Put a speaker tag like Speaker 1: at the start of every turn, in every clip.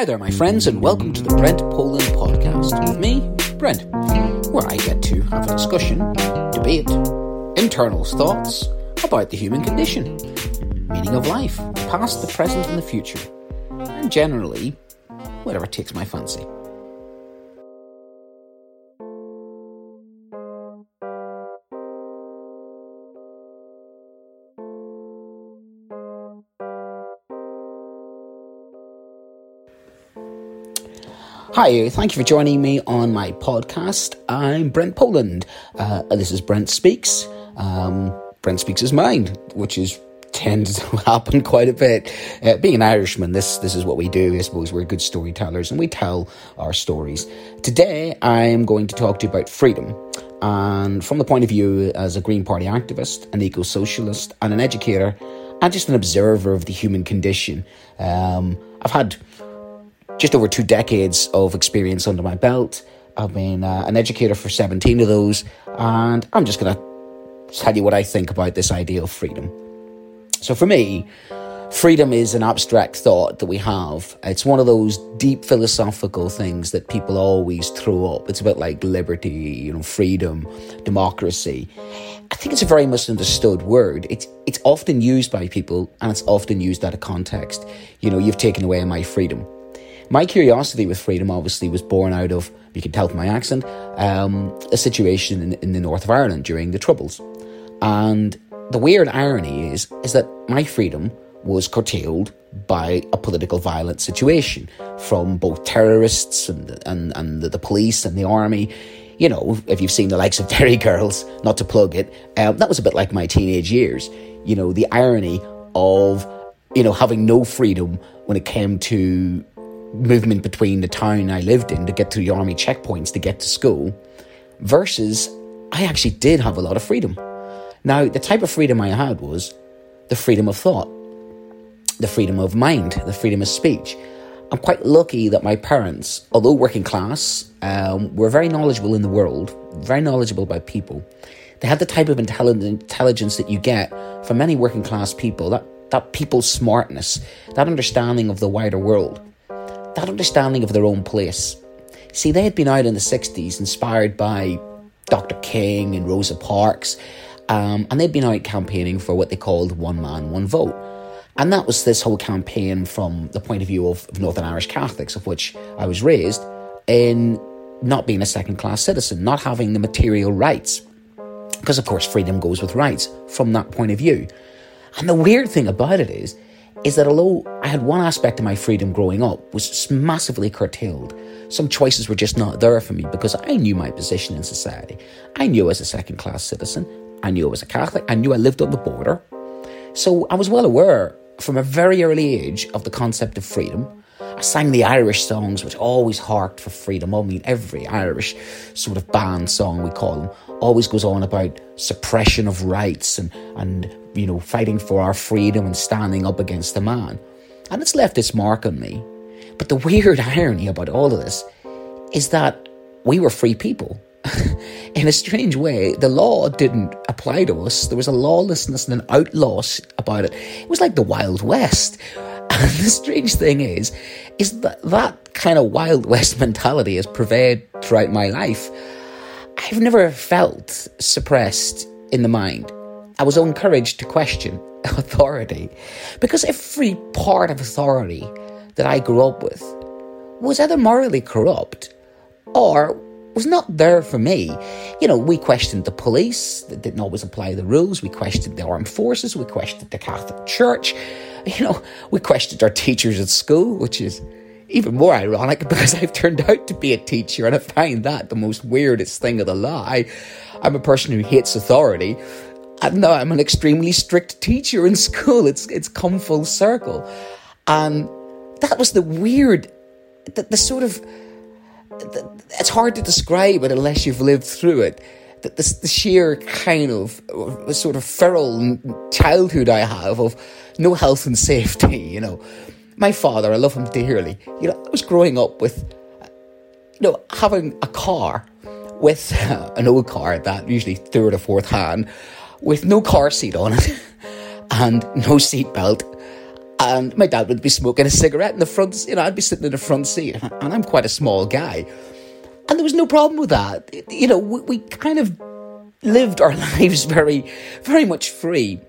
Speaker 1: Hi there, my friends, and welcome to the Brent Poland podcast with me, Brent, where I get to have a discussion, debate, internal thoughts about the human condition, meaning of life, past, the present, and the future, and generally, whatever takes my fancy. Hi, thank you for joining me on my podcast. I'm Brent Poland. Uh, this is Brent Speaks. Um, Brent Speaks his mind, which is tends to happen quite a bit. Uh, being an Irishman, this this is what we do. I suppose we're good storytellers and we tell our stories. Today, I'm going to talk to you about freedom, and from the point of view as a Green Party activist, an eco socialist, and an educator, and just an observer of the human condition. Um, I've had just over two decades of experience under my belt. I've been uh, an educator for 17 of those, and I'm just going to tell you what I think about this idea of freedom. So, for me, freedom is an abstract thought that we have. It's one of those deep philosophical things that people always throw up. It's about like liberty, you know, freedom, democracy. I think it's a very misunderstood word. It's it's often used by people and it's often used out of context. You know, you've taken away my freedom. My curiosity with freedom obviously was born out of, you can tell from my accent, um, a situation in, in the north of Ireland during the Troubles. And the weird irony is, is that my freedom was curtailed by a political violent situation from both terrorists and, and, and the police and the army. You know, if you've seen the likes of Derry Girls, not to plug it, um, that was a bit like my teenage years. You know, the irony of, you know, having no freedom when it came to movement between the town I lived in to get to the army checkpoints to get to school versus I actually did have a lot of freedom. Now, the type of freedom I had was the freedom of thought, the freedom of mind, the freedom of speech. I'm quite lucky that my parents, although working class, um, were very knowledgeable in the world, very knowledgeable about people. They had the type of intelligence that you get from many working class people, that, that people's smartness, that understanding of the wider world that understanding of their own place. See, they had been out in the 60s inspired by Dr. King and Rosa Parks, um, and they'd been out campaigning for what they called one man, one vote. And that was this whole campaign from the point of view of, of Northern Irish Catholics, of which I was raised, in not being a second class citizen, not having the material rights. Because, of course, freedom goes with rights from that point of view. And the weird thing about it is, is that although I had one aspect of my freedom growing up was massively curtailed, some choices were just not there for me because I knew my position in society. I knew I was a second class citizen. I knew I was a Catholic. I knew I lived on the border. So I was well aware from a very early age of the concept of freedom. I sang the Irish songs, which always harked for freedom. I mean, every Irish sort of band song, we call them, always goes on about suppression of rights and, and you know, fighting for our freedom and standing up against the man. And it's left its mark on me. But the weird irony about all of this is that we were free people. in a strange way, the law didn't apply to us. There was a lawlessness and an outlaw about it. It was like the Wild West. And the strange thing is, is that that kind of Wild West mentality has prevailed throughout my life. I've never felt suppressed in the mind. I was encouraged to question authority because every part of authority that I grew up with was either morally corrupt or was not there for me. You know, we questioned the police that didn't always apply the rules. We questioned the armed forces. We questioned the Catholic Church. You know, we questioned our teachers at school, which is even more ironic because I've turned out to be a teacher and I find that the most weirdest thing of the lot. I, I'm a person who hates authority and now I'm an extremely strict teacher in school. It's it's come full circle, and that was the weird, the, the sort of. The, it's hard to describe it unless you've lived through it. The, the, the sheer kind of sort of feral childhood I have of no health and safety. You know, my father, I love him dearly. You know, I was growing up with, you know, having a car with uh, an old car that usually third or fourth hand with no car seat on it and no seat belt. And my dad would be smoking a cigarette in the front, you know, I'd be sitting in the front seat, and I'm quite a small guy. And there was no problem with that. You know, we, we kind of lived our lives very, very much free.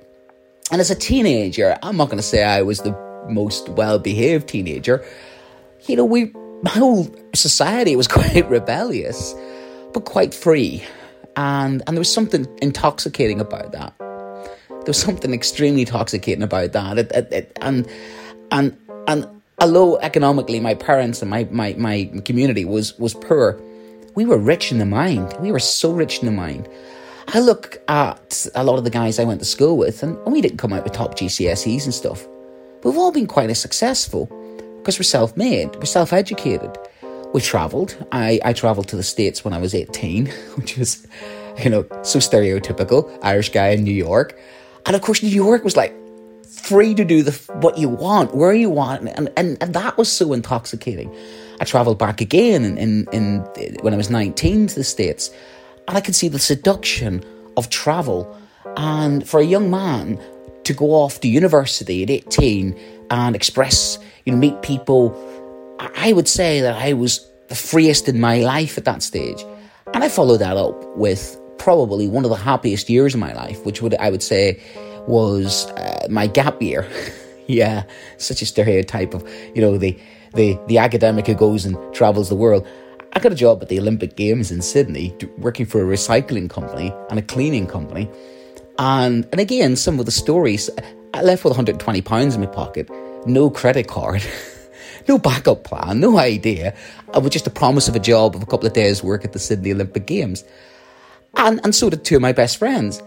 Speaker 1: And as a teenager, I'm not going to say I was the most well behaved teenager. You know, we, my whole society was quite rebellious, but quite free. And, and there was something intoxicating about that. There was something extremely intoxicating about that. It, it, it, and, and, and although economically my parents and my, my, my community was, was poor, we were rich in the mind. We were so rich in the mind. I look at a lot of the guys I went to school with, and we didn't come out with top GCSEs and stuff. But we've all been quite as successful because we're self made, we're self educated. We travelled. I, I travelled to the States when I was 18, which was, you know, so stereotypical Irish guy in New York. And of course, New York was like free to do the what you want, where you want, and, and, and that was so intoxicating. I travelled back again in, in, in when I was 19 to the States and I could see the seduction of travel. And for a young man to go off to university at 18 and express, you know, meet people, I would say that I was the freest in my life at that stage. And I followed that up with probably one of the happiest years of my life, which would I would say was uh, my gap year. yeah, such a stereotype of you know the the the academic who goes and travels the world. I got a job at the Olympic Games in Sydney, working for a recycling company and a cleaning company. And, and again, some of the stories, I left with 120 pounds in my pocket, no credit card, no backup plan, no idea, with just the promise of a job of a couple of days' work at the Sydney Olympic Games. And, and so did two of my best friends.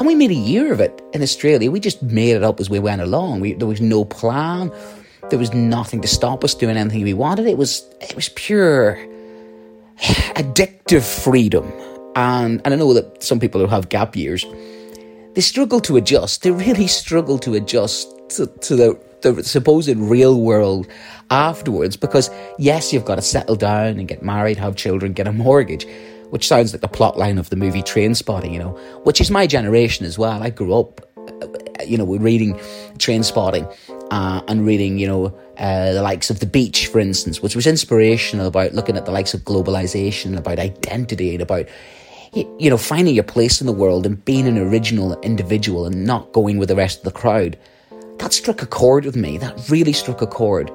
Speaker 1: And we made a year of it in Australia. We just made it up as we went along. We, there was no plan. There was nothing to stop us doing anything we wanted. It was it was pure addictive freedom. And, and I know that some people who have gap years, they struggle to adjust. They really struggle to adjust to, to the, the supposed real world afterwards because, yes, you've got to settle down and get married, have children, get a mortgage, which sounds like the plot line of the movie Trainspotting, you know, which is my generation as well. I grew up, you know, reading Trainspotting uh, and reading, you know, uh, the likes of The Beach, for instance, which was inspirational about looking at the likes of globalization, about identity, and about, you know, finding your place in the world and being an original individual and not going with the rest of the crowd. That struck a chord with me. That really struck a chord.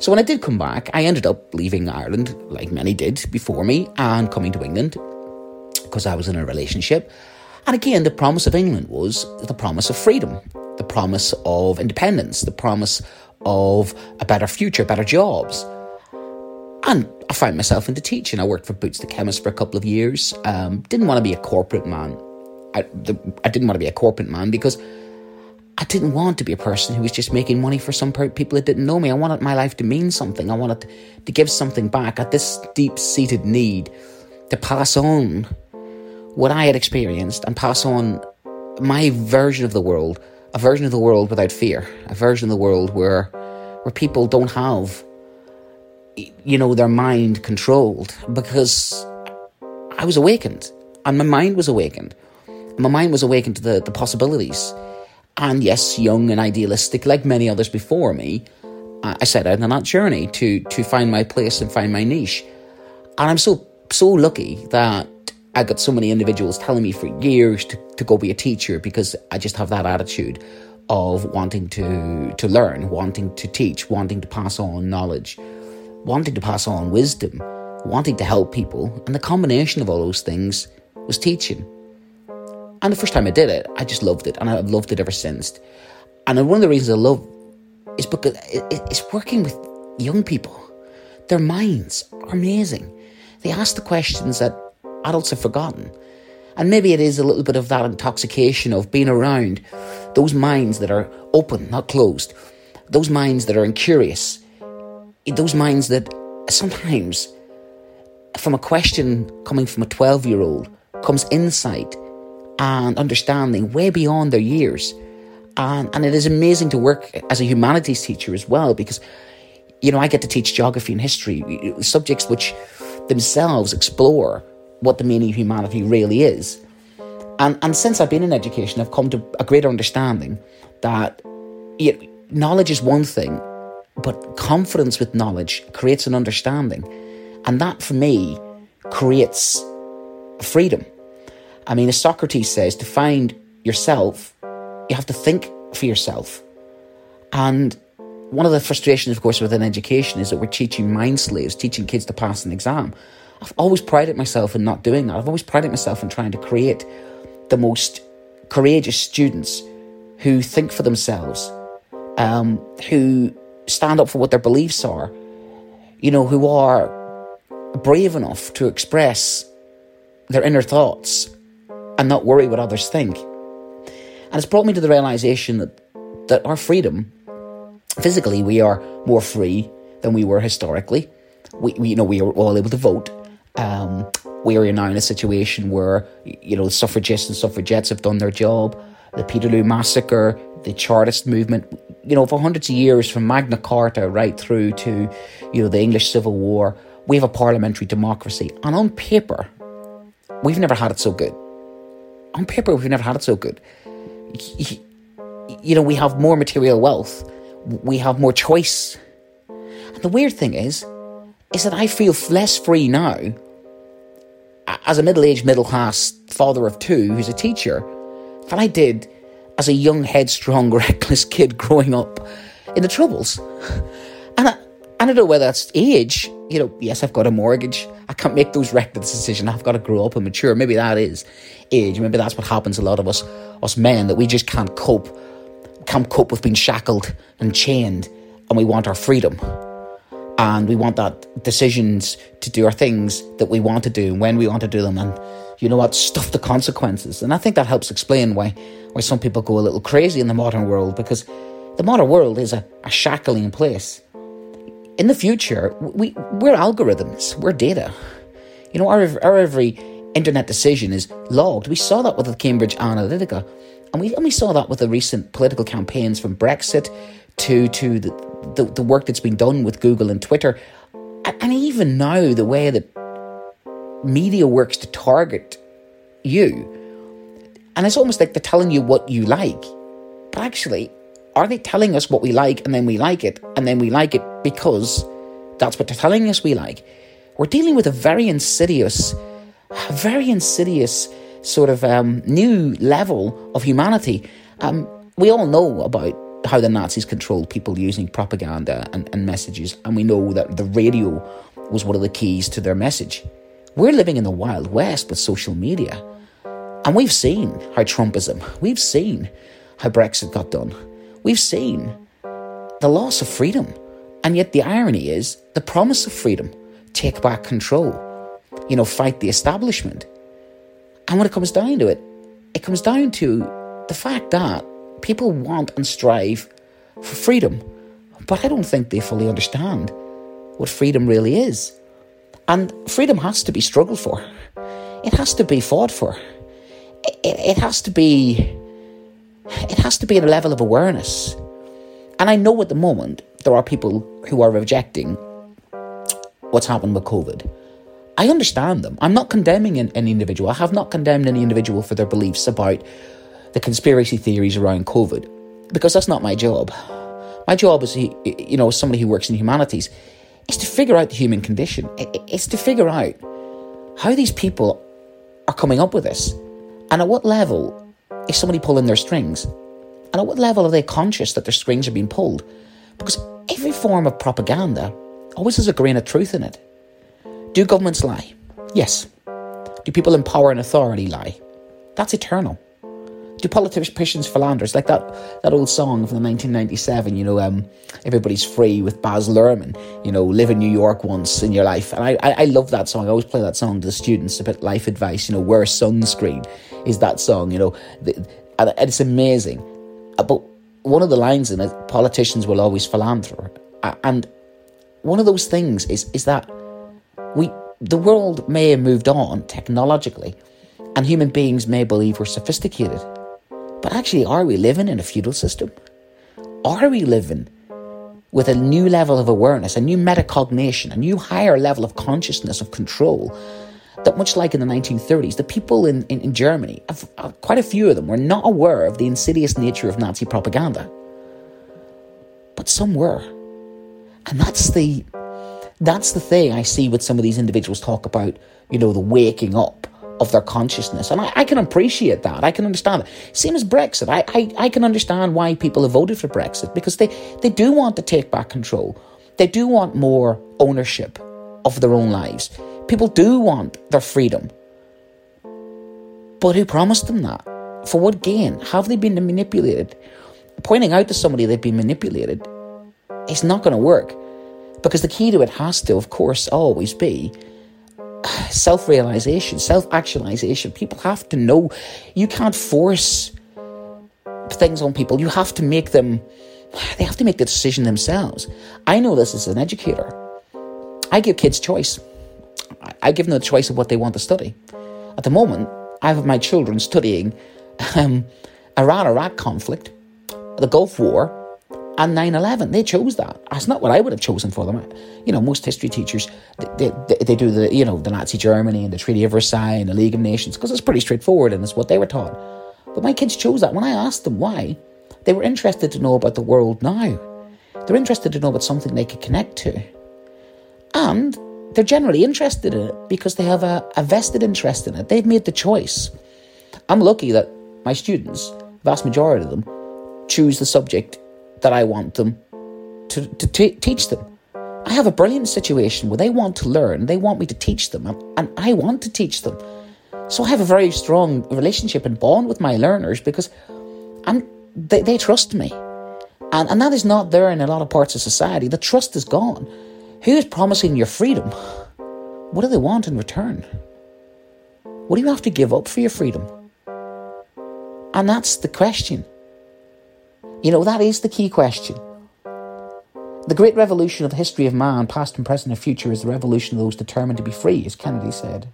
Speaker 1: So when I did come back, I ended up leaving Ireland, like many did before me, and coming to England because I was in a relationship. And again, the promise of England was the promise of freedom, the promise of independence, the promise of a better future, better jobs. And I found myself into teaching. I worked for Boots the Chemist for a couple of years. Um, didn't want to be a corporate man. I, the, I didn't want to be a corporate man because I didn't want to be a person who was just making money for some people that didn't know me. I wanted my life to mean something. I wanted to give something back. at this deep seated need to pass on what I had experienced and pass on my version of the world a version of the world without fear, a version of the world where where people don't have you know their mind controlled because I was awakened and my mind was awakened. My mind was awakened to the, the possibilities. And yes, young and idealistic, like many others before me, I set out on that journey to to find my place and find my niche. And I'm so so lucky that I got so many individuals telling me for years to, to go be a teacher because I just have that attitude of wanting to to learn, wanting to teach, wanting to pass on knowledge, wanting to pass on wisdom, wanting to help people, and the combination of all those things was teaching. And the first time I did it, I just loved it, and I've loved it ever since. And one of the reasons I love is because it's working with young people. Their minds are amazing. They ask the questions that adults have forgotten. And maybe it is a little bit of that intoxication of being around those minds that are open, not closed, those minds that are incurious, those minds that sometimes, from a question coming from a 12 year old, comes insight and understanding way beyond their years. And, and it is amazing to work as a humanities teacher as well because, you know, I get to teach geography and history, subjects which themselves explore what the meaning of humanity really is. And, and since I've been in education, I've come to a greater understanding that you, knowledge is one thing, but confidence with knowledge creates an understanding. And that, for me, creates freedom. I mean, as Socrates says, to find yourself, you have to think for yourself. And one of the frustrations, of course, within education is that we're teaching mind slaves, teaching kids to pass an exam. I've always prided myself in not doing that. I've always prided myself in trying to create the most courageous students who think for themselves, um, who stand up for what their beliefs are, you know, who are brave enough to express their inner thoughts and not worry what others think. And it's brought me to the realization that, that our freedom, physically, we are more free than we were historically. We, we you know, we are all able to vote. Um, we are now in a situation where, you know, suffragists and suffragettes have done their job. The Peterloo Massacre, the Chartist movement, you know, for hundreds of years, from Magna Carta right through to, you know, the English Civil War, we have a parliamentary democracy. And on paper, we've never had it so good. On paper, we've never had it so good. You know, we have more material wealth, we have more choice. And the weird thing is, is that I feel less free now as a middle aged, middle class father of two who's a teacher than I did as a young, headstrong, reckless kid growing up in the Troubles. And I, I don't know whether that's age. You know, yes, I've got a mortgage. I can't make those reckless decisions. I've got to grow up and mature. Maybe that is age. Maybe that's what happens to a lot of us, us men, that we just can't cope, can't cope with being shackled and chained, and we want our freedom and we want that decisions to do our things that we want to do and when we want to do them and you know what stuff the consequences and i think that helps explain why why some people go a little crazy in the modern world because the modern world is a, a shackling place in the future we we're algorithms we're data you know our, our every internet decision is logged we saw that with the cambridge analytica and we, and we saw that with the recent political campaigns from brexit to to the the, the work that's been done with Google and Twitter, and even now the way that media works to target you. And it's almost like they're telling you what you like. But actually, are they telling us what we like and then we like it and then we like it because that's what they're telling us we like? We're dealing with a very insidious, very insidious sort of um, new level of humanity. Um, we all know about how the Nazis controlled people using propaganda and, and messages, and we know that the radio was one of the keys to their message. We're living in the Wild West with social media. And we've seen how Trumpism, we've seen how Brexit got done, we've seen the loss of freedom. And yet the irony is the promise of freedom take back control, you know, fight the establishment. And when it comes down to it, it comes down to the fact that people want and strive for freedom, but I don't think they fully understand what freedom really is. And freedom has to be struggled for, it has to be fought for, it, it has to be. It has to be at a level of awareness. And I know at the moment there are people who are rejecting what's happened with COVID. I understand them. I'm not condemning any individual. I have not condemned any individual for their beliefs about the conspiracy theories around COVID because that's not my job. My job as you know somebody who works in humanities is to figure out the human condition. It's to figure out how these people are coming up with this, and at what level is somebody pulling their strings, and at what level are they conscious that their strings are being pulled? Because every form of propaganda always has a grain of truth in it. Do governments lie? Yes. Do people in power and authority lie? That's eternal do politicians philander? It's like that that old song from the 1997, you know, um, Everybody's Free with Baz Luhrmann, you know, live in New York once in your life. And I, I, I love that song. I always play that song to the students about life advice, you know, wear sunscreen is that song, you know, and it's amazing. Uh, but one of the lines in it, politicians will always philanthropy. And one of those things is, is that we, the world may have moved on technologically, and human beings may believe we're sophisticated. But actually, are we living in a feudal system? Are we living with a new level of awareness, a new metacognition, a new higher level of consciousness of control? That much like in the 1930s, the people in, in, in Germany, quite a few of them, were not aware of the insidious nature of Nazi propaganda. but some were. And that's the that's the thing I see with some of these individuals talk about, you know, the waking up of their consciousness. And I, I can appreciate that. I can understand it. Same as Brexit. I, I, I can understand why people have voted for Brexit because they, they do want to take back control. They do want more ownership of their own lives. People do want their freedom. But who promised them that? For what gain? Have they been manipulated? Pointing out to somebody they've been manipulated is not going to work. Because the key to it has to, of course, always be self realization, self actualization. People have to know you can't force things on people. You have to make them, they have to make the decision themselves. I know this as an educator. I give kids choice. I give them the choice of what they want to study. At the moment, I have my children studying um, Iran Iraq conflict, the Gulf War, and 9-11 they chose that. That's not what i would have chosen for them. You know most history teachers they, they, they do the you know the nazi germany and the treaty of versailles and the league of nations because it's pretty straightforward and it's what they were taught. But my kids chose that. When i asked them why they were interested to know about the world now. They're interested to know about something they could connect to. And they're generally interested in it because they have a, a vested interest in it they've made the choice i'm lucky that my students vast majority of them choose the subject that I want them to, to t- teach them. I have a brilliant situation where they want to learn, they want me to teach them, and, and I want to teach them. So I have a very strong relationship and bond with my learners because I'm, they, they trust me. And, and that is not there in a lot of parts of society. The trust is gone. Who is promising your freedom? What do they want in return? What do you have to give up for your freedom? And that's the question. You know, that is the key question. The great revolution of the history of man, past and present and future, is the revolution of those determined to be free, as Kennedy said.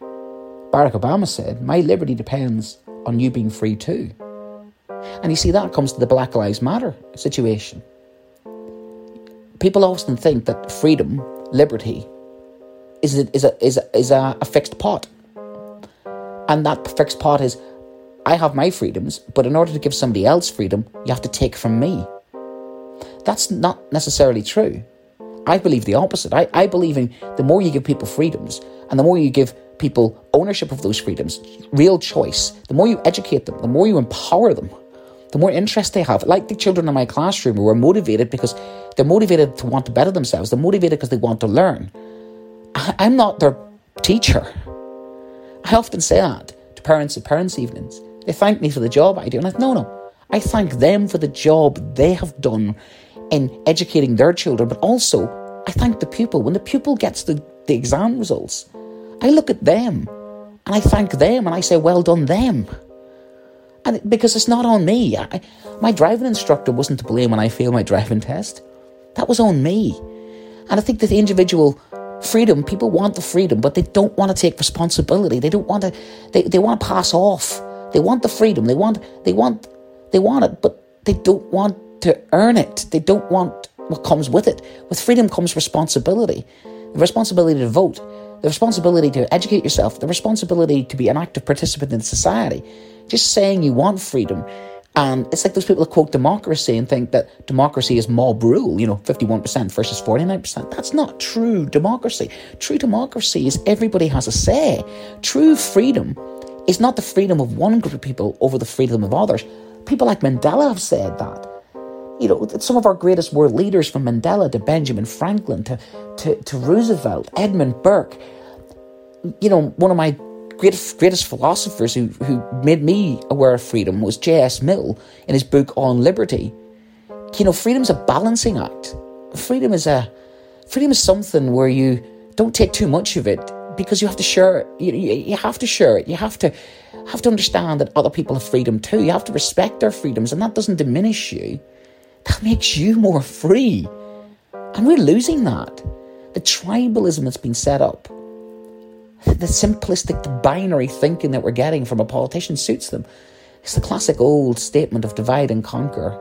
Speaker 1: Barack Obama said, My liberty depends on you being free too. And you see, that comes to the Black Lives Matter situation. People often think that freedom, liberty, is a, is a, is a, is a, a fixed pot. And that fixed pot is I have my freedoms, but in order to give somebody else freedom, you have to take from me. That's not necessarily true. I believe the opposite. I, I believe in the more you give people freedoms and the more you give people ownership of those freedoms, real choice, the more you educate them, the more you empower them, the more interest they have. Like the children in my classroom who are motivated because they're motivated to want to better themselves, they're motivated because they want to learn. I'm not their teacher. I often say that to parents at parents' evenings. They thank me for the job I do. And I no, no. I thank them for the job they have done in educating their children, but also I thank the pupil. When the pupil gets the, the exam results, I look at them and I thank them and I say, well done, them. And because it's not on me. I, my driving instructor wasn't to blame when I failed my driving test. That was on me. And I think that the individual freedom, people want the freedom, but they don't want to take responsibility. They don't want to, they, they want to pass off they want the freedom. They want they want they want it, but they don't want to earn it. They don't want what comes with it. With freedom comes responsibility. The responsibility to vote, the responsibility to educate yourself, the responsibility to be an active participant in society. Just saying you want freedom and it's like those people that quote democracy and think that democracy is mob rule, you know, 51% versus 49%. That's not true democracy. True democracy is everybody has a say. True freedom is not the freedom of one group of people over the freedom of others. People like Mandela have said that. You know, some of our greatest world leaders, from Mandela to Benjamin Franklin to, to, to Roosevelt, Edmund Burke, you know, one of my greatest, greatest philosophers who, who made me aware of freedom was J.S. Mill in his book On Liberty. You know, freedom's a balancing act. Freedom is a freedom is something where you don't take too much of it because you have to share it. You, you have to share it. You have to have to understand that other people have freedom too. You have to respect their freedoms, and that doesn't diminish you. That makes you more free. And we're losing that. The tribalism that's been set up, the simplistic binary thinking that we're getting from a politician suits them. It's the classic old statement of divide and conquer.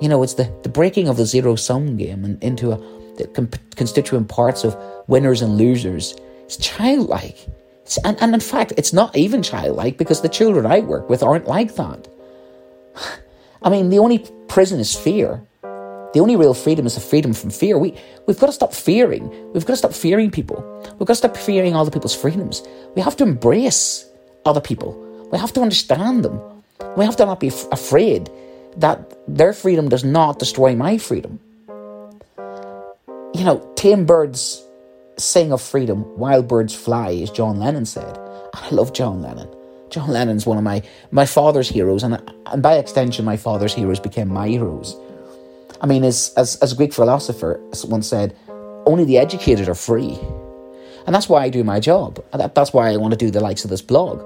Speaker 1: You know, it's the, the breaking of the zero sum game and into a, the constituent parts of winners and losers it's childlike. It's, and, and in fact, it's not even childlike because the children I work with aren't like that. I mean, the only prison is fear. The only real freedom is the freedom from fear. We, we've got to stop fearing. We've got to stop fearing people. We've got to stop fearing other people's freedoms. We have to embrace other people. We have to understand them. We have to not be f- afraid that their freedom does not destroy my freedom. You know, tame birds sing of freedom, wild birds fly, as John Lennon said. I love John Lennon. John Lennon's one of my, my father's heroes, and, and by extension, my father's heroes became my heroes. I mean, as, as, as a Greek philosopher once said, only the educated are free. And that's why I do my job. That, that's why I want to do the likes of this blog.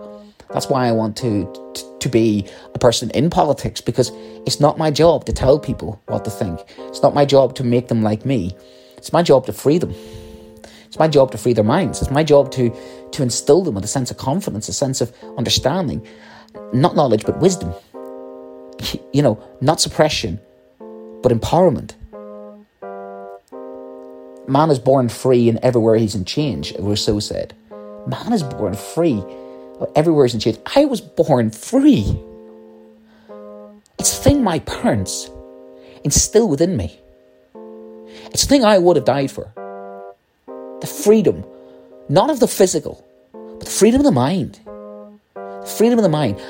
Speaker 1: That's why I want to, to, to be a person in politics because it's not my job to tell people what to think. It's not my job to make them like me. It's my job to free them. It's my job to free their minds. It's my job to, to instill them with a sense of confidence, a sense of understanding, not knowledge, but wisdom. You know, not suppression, but empowerment. Man is born free, and everywhere he's in change, Rousseau said. Man is born free, everywhere he's in change. I was born free. It's a thing my parents instilled within me. It's a thing I would have died for the freedom, not of the physical, but the freedom of the mind. The freedom of the mind.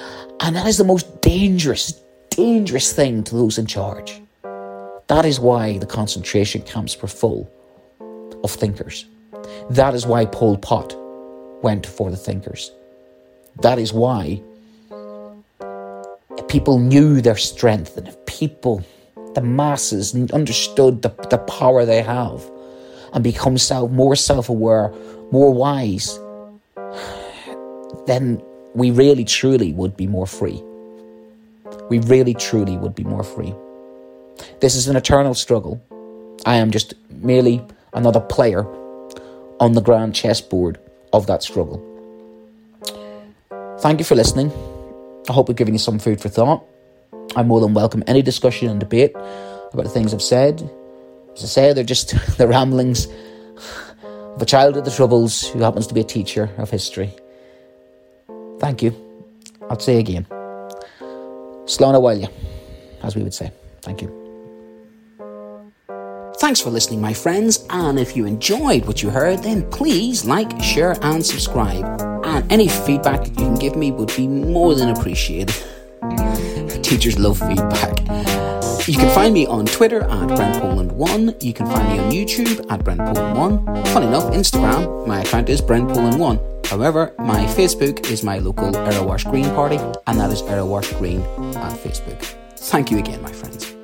Speaker 1: And that is the most dangerous, dangerous thing to those in charge. That is why the concentration camps were full of thinkers. That is why Pol Pot went for the thinkers. That is why people knew their strength and if people, the masses, understood the, the power they have and become self, more self aware, more wise, then we really truly would be more free. We really truly would be more free. This is an eternal struggle. I am just merely another player on the grand chessboard of that struggle. Thank you for listening. I hope we've given you some food for thought. I'm more than welcome any discussion and debate about the things I've said, as I say, they're just the ramblings of a child of the Troubles who happens to be a teacher of history. Thank you. I'll say again. Slán Abhaile, as we would say. Thank you. Thanks for listening, my friends, and if you enjoyed what you heard, then please like, share, and subscribe. And any feedback you can give me would be more than appreciated. Teachers love feedback. You can find me on Twitter at BrentPoland1. You can find me on YouTube at BrentPoland1. Funny enough, Instagram, my account is BrentPoland1. However, my Facebook is my local Erewash Green party, and that is Erewash Green on Facebook. Thank you again, my friends.